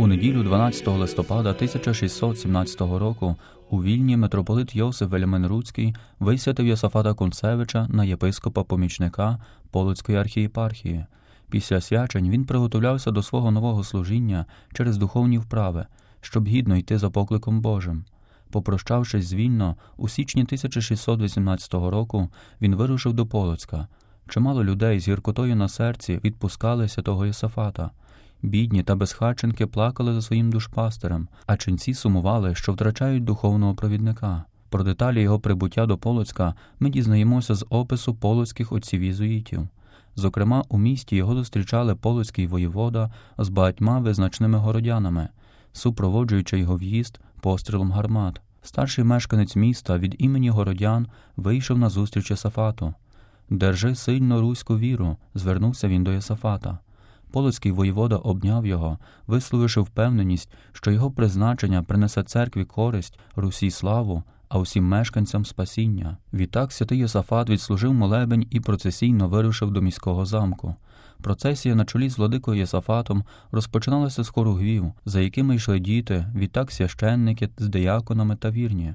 У неділю 12 листопада 1617 року у Вільні митрополит Йосиф Вельменруцький висвятив Йосафата Кунцевича на єпископа помічника Полоцької архієпархії. Після свячень він приготовлявся до свого нового служіння через духовні вправи, щоб гідно йти за покликом Божим. Попрощавшись з Вільно, у січні 1618 року він вирушив до Полоцька. Чимало людей з гіркотою на серці відпускали святого Єсафата. Бідні та безхатченки плакали за своїм душпастерем, а ченці сумували, що втрачають духовного провідника. Про деталі його прибуття до Полоцька ми дізнаємося з опису полоцьких отців єзуїтів. Зокрема, у місті його зустрічали полоцький воєвода з багатьма визначними городянами, супроводжуючи його в'їзд пострілом гармат. Старший мешканець міста від імені городян вийшов на зустріч Єсафату. Держи сильно руську віру, звернувся він до Йосафата. Полоцький воєвода обняв його, висловивши впевненість, що його призначення принесе церкві користь, Русі славу, а усім мешканцям спасіння. Відтак святий Йосафат відслужив молебень і процесійно вирушив до міського замку. Процесія на чолі з владикою Йосафатом розпочиналася з хоругвів, за якими йшли діти, відтак священники з дияконами та вірні.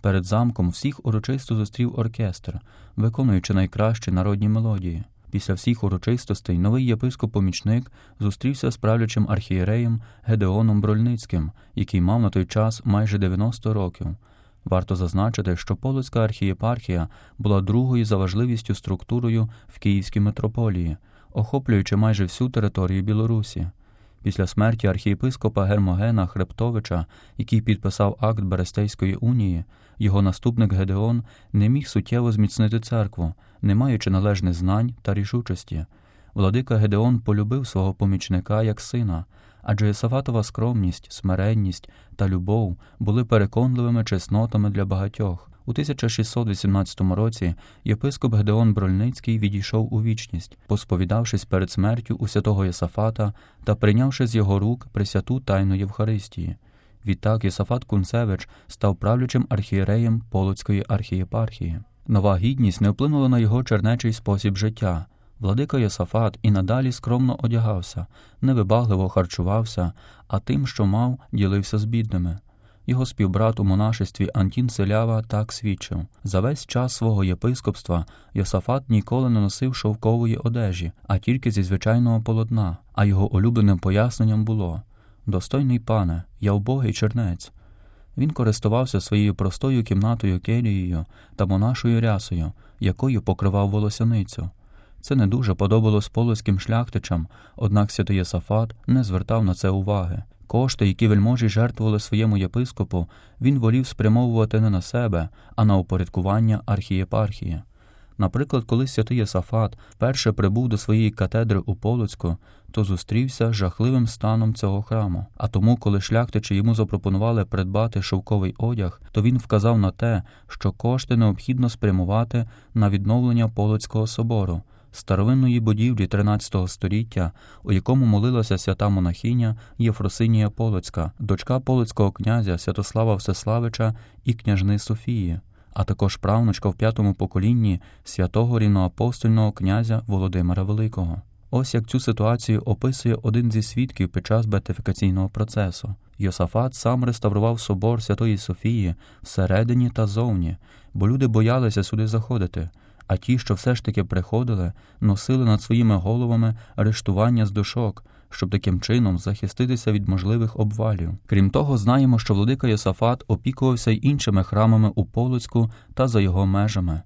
Перед замком всіх урочисто зустрів оркестр, виконуючи найкращі народні мелодії. Після всіх урочистостей новий єпископ-помічник зустрівся з правлячим архієреєм Гедеоном Брольницьким, який мав на той час майже 90 років. Варто зазначити, що Полоцька архієпархія була другою за важливістю структурою в Київській митрополії, охоплюючи майже всю територію Білорусі. Після смерті архієпископа Гермогена Хребтовича, який підписав акт Берестейської унії, його наступник Гедеон не міг суттєво зміцнити церкву, не маючи належних знань та рішучості. Владика Гедеон полюбив свого помічника як сина, адже Єсафатова скромність, смиренність та любов були переконливими чеснотами для багатьох. У 1618 році єпископ Гедеон Брольницький відійшов у вічність, посповідавшись перед смертю у святого Єсафата та прийнявши з його рук пресвяту тайну Євхаристії. Відтак Йосафат Кунцевич став правлячим архієреєм Полоцької архієпархії. Нова гідність не вплинула на його чернечий спосіб життя. Владика Йосафат і надалі скромно одягався, невибагливо харчувався, а тим, що мав, ділився з бідними. Його співбрат у монашестві Антін Селява так свідчив за весь час свого єпископства Йосафат ніколи не носив шовкової одежі, а тільки зі звичайного полотна, а його улюбленим поясненням було Достойний пане, я убогий чернець. Він користувався своєю простою кімнатою келією та монашою рясою, якою покривав волосяницю. Це не дуже подобалось полоським шляхтичам, однак святий Єсафат не звертав на це уваги. Кошти, які вельможі жертвували своєму єпископу, він волів спрямовувати не на себе, а на упорядкування архієпархії. Наприклад, коли святий Єсафат вперше прибув до своєї катедри у Полоцьку, то зустрівся з жахливим станом цього храму. А тому, коли шляхтичі йому запропонували придбати шовковий одяг, то він вказав на те, що кошти необхідно спрямувати на відновлення Полоцького собору, старовинної будівлі 13 століття, у якому молилася свята монахиня Єфросинія Полоцька, дочка полоцького князя Святослава Всеславича і княжни Софії. А також правнучка в п'ятому поколінні святого рівноапостольного князя Володимира Великого. Ось як цю ситуацію описує один зі свідків під час бетифікаційного процесу. Йосафат сам реставрував собор Святої Софії всередині та зовні, бо люди боялися сюди заходити, а ті, що все ж таки приходили, носили над своїми головами арештування з душок, щоб таким чином захиститися від можливих обвалів. Крім того, знаємо, що владика Йосафат опікувався й іншими храмами у Полоцьку та за його межами.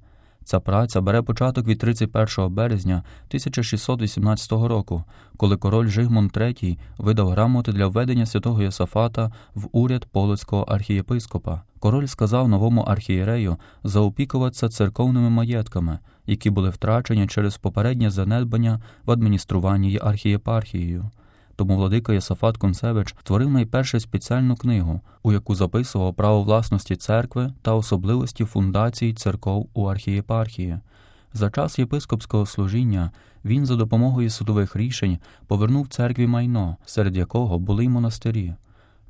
Ця праця бере початок від 31 березня 1618 року, коли король Жигмунд III видав грамоти для введення святого Йосафата в уряд полоцького архієпископа. Король сказав новому архієрею заопікуватися церковними маєтками, які були втрачені через попереднє занедбання в адмініструванні архієпархією. Тому владика Єсафат Концевич творив найперше спеціальну книгу, у яку записував право власності церкви та особливості фундацій церков у архієпархії. За час єпископського служіння він за допомогою судових рішень повернув церкві майно, серед якого були й монастирі.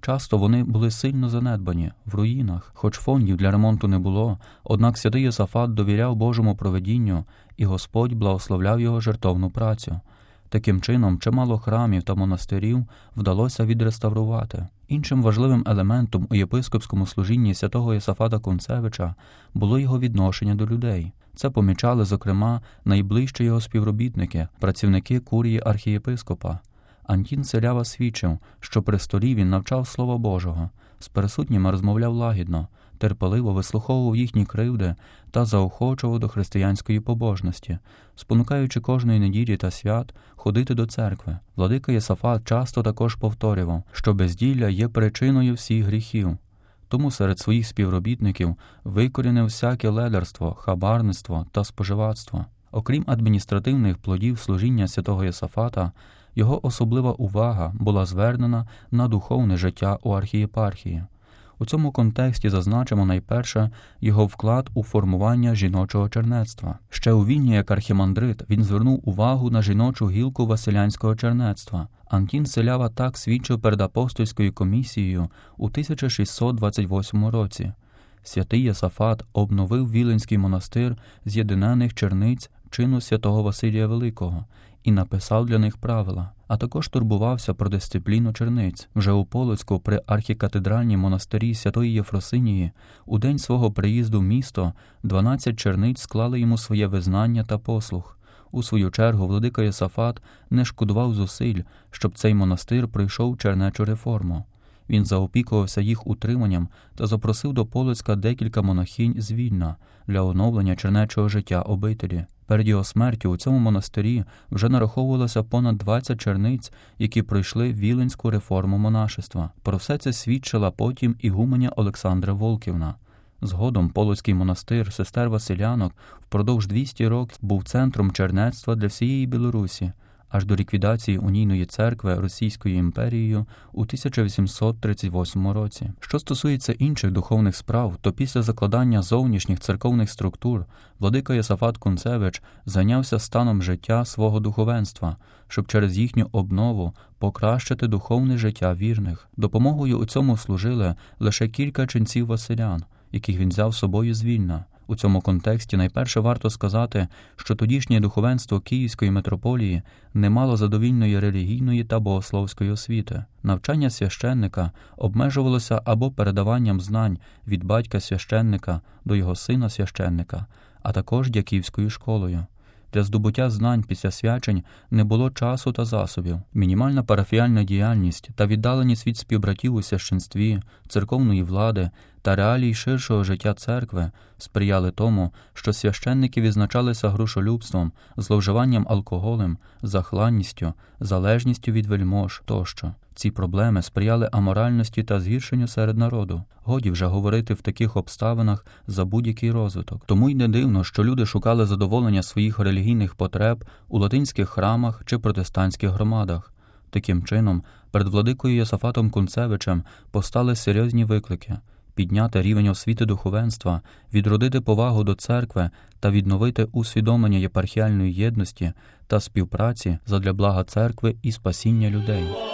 Часто вони були сильно занедбані, в руїнах, хоч фондів для ремонту не було, однак святий Йосафат довіряв Божому проведінню, і Господь благословляв його жертовну працю. Таким чином, чимало храмів та монастирів вдалося відреставрувати. Іншим важливим елементом у єпископському служінні святого Єсафата Кунцевича було його відношення до людей. Це помічали, зокрема, найближчі його співробітники, працівники курії архієпископа. Антін Селява свідчив, що при столі він навчав Слова Божого, з присутніми розмовляв лагідно, терпеливо вислуховував їхні кривди та заохочував до християнської побожності, спонукаючи кожної неділі та свят ходити до церкви. Владика Єсафат часто також повторював, що безділля є причиною всіх гріхів. Тому серед своїх співробітників викорінив всяке ледарство, хабарництво та споживацтво. Окрім адміністративних плодів служіння святого Єсафата, його особлива увага була звернена на духовне життя у архієпархії. У цьому контексті зазначимо найперше його вклад у формування жіночого чернецтва. Ще у війні як архімандрит він звернув увагу на жіночу гілку василянського чернецтва. Антін Селява так свідчив перед апостольською комісією у 1628 році. Святий Єсафат обновив Віленський монастир зʼєдинених черниць чину святого Василія Великого і написав для них правила, а також турбувався про дисципліну черниць. Вже у Полоцьку при архікатедральній монастирі Святої Єфросинії у день свого приїзду в місто 12 черниць склали йому своє визнання та послух. У свою чергу владика Єсафат не шкодував зусиль, щоб цей монастир пройшов чернечу реформу. Він заопікувався їх утриманням та запросив до Полоцька декілька монахінь з для оновлення чернечого життя обителі. Перед його смертю у цьому монастирі вже нараховувалося понад 20 черниць, які пройшли віленську реформу монашества. Про все це свідчила потім ігуменя Олександра Волківна. Згодом Полоцький монастир сестер Василянок впродовж 200 років був центром чернецтва для всієї Білорусі аж до ліквідації унійної церкви Російською імперією у 1838 році. Що стосується інших духовних справ, то після закладання зовнішніх церковних структур владика Єсафат Кунцевич зайнявся станом життя свого духовенства, щоб через їхню обнову покращити духовне життя вірних. Допомогою у цьому служили лише кілька ченців Василян, яких він взяв з собою з Вільна. У цьому контексті найперше варто сказати, що тодішнє духовенство Київської митрополії не мало задовільної релігійної та богословської освіти. Навчання священника обмежувалося або передаванням знань від батька священника до його сина священника, а також дяківською школою. Для здобуття знань після свячень не було часу та засобів. Мінімальна парафіальна діяльність та віддаленість від співбратів у священстві, церковної влади та реалій ширшого життя церкви сприяли тому, що священники відзначалися грушолюбством, зловживанням алкоголем, захланністю, залежністю від вельмож тощо. Ці проблеми сприяли аморальності та згіршенню серед народу. Годі вже говорити в таких обставинах за будь-який розвиток. Тому й не дивно, що люди шукали задоволення своїх релігійних потреб у латинських храмах чи протестантських громадах. Таким чином, перед владикою Єсафатом Кунцевичем постали серйозні виклики підняти рівень освіти духовенства, відродити повагу до церкви та відновити усвідомлення єпархіальної єдності та співпраці задля блага церкви і спасіння людей.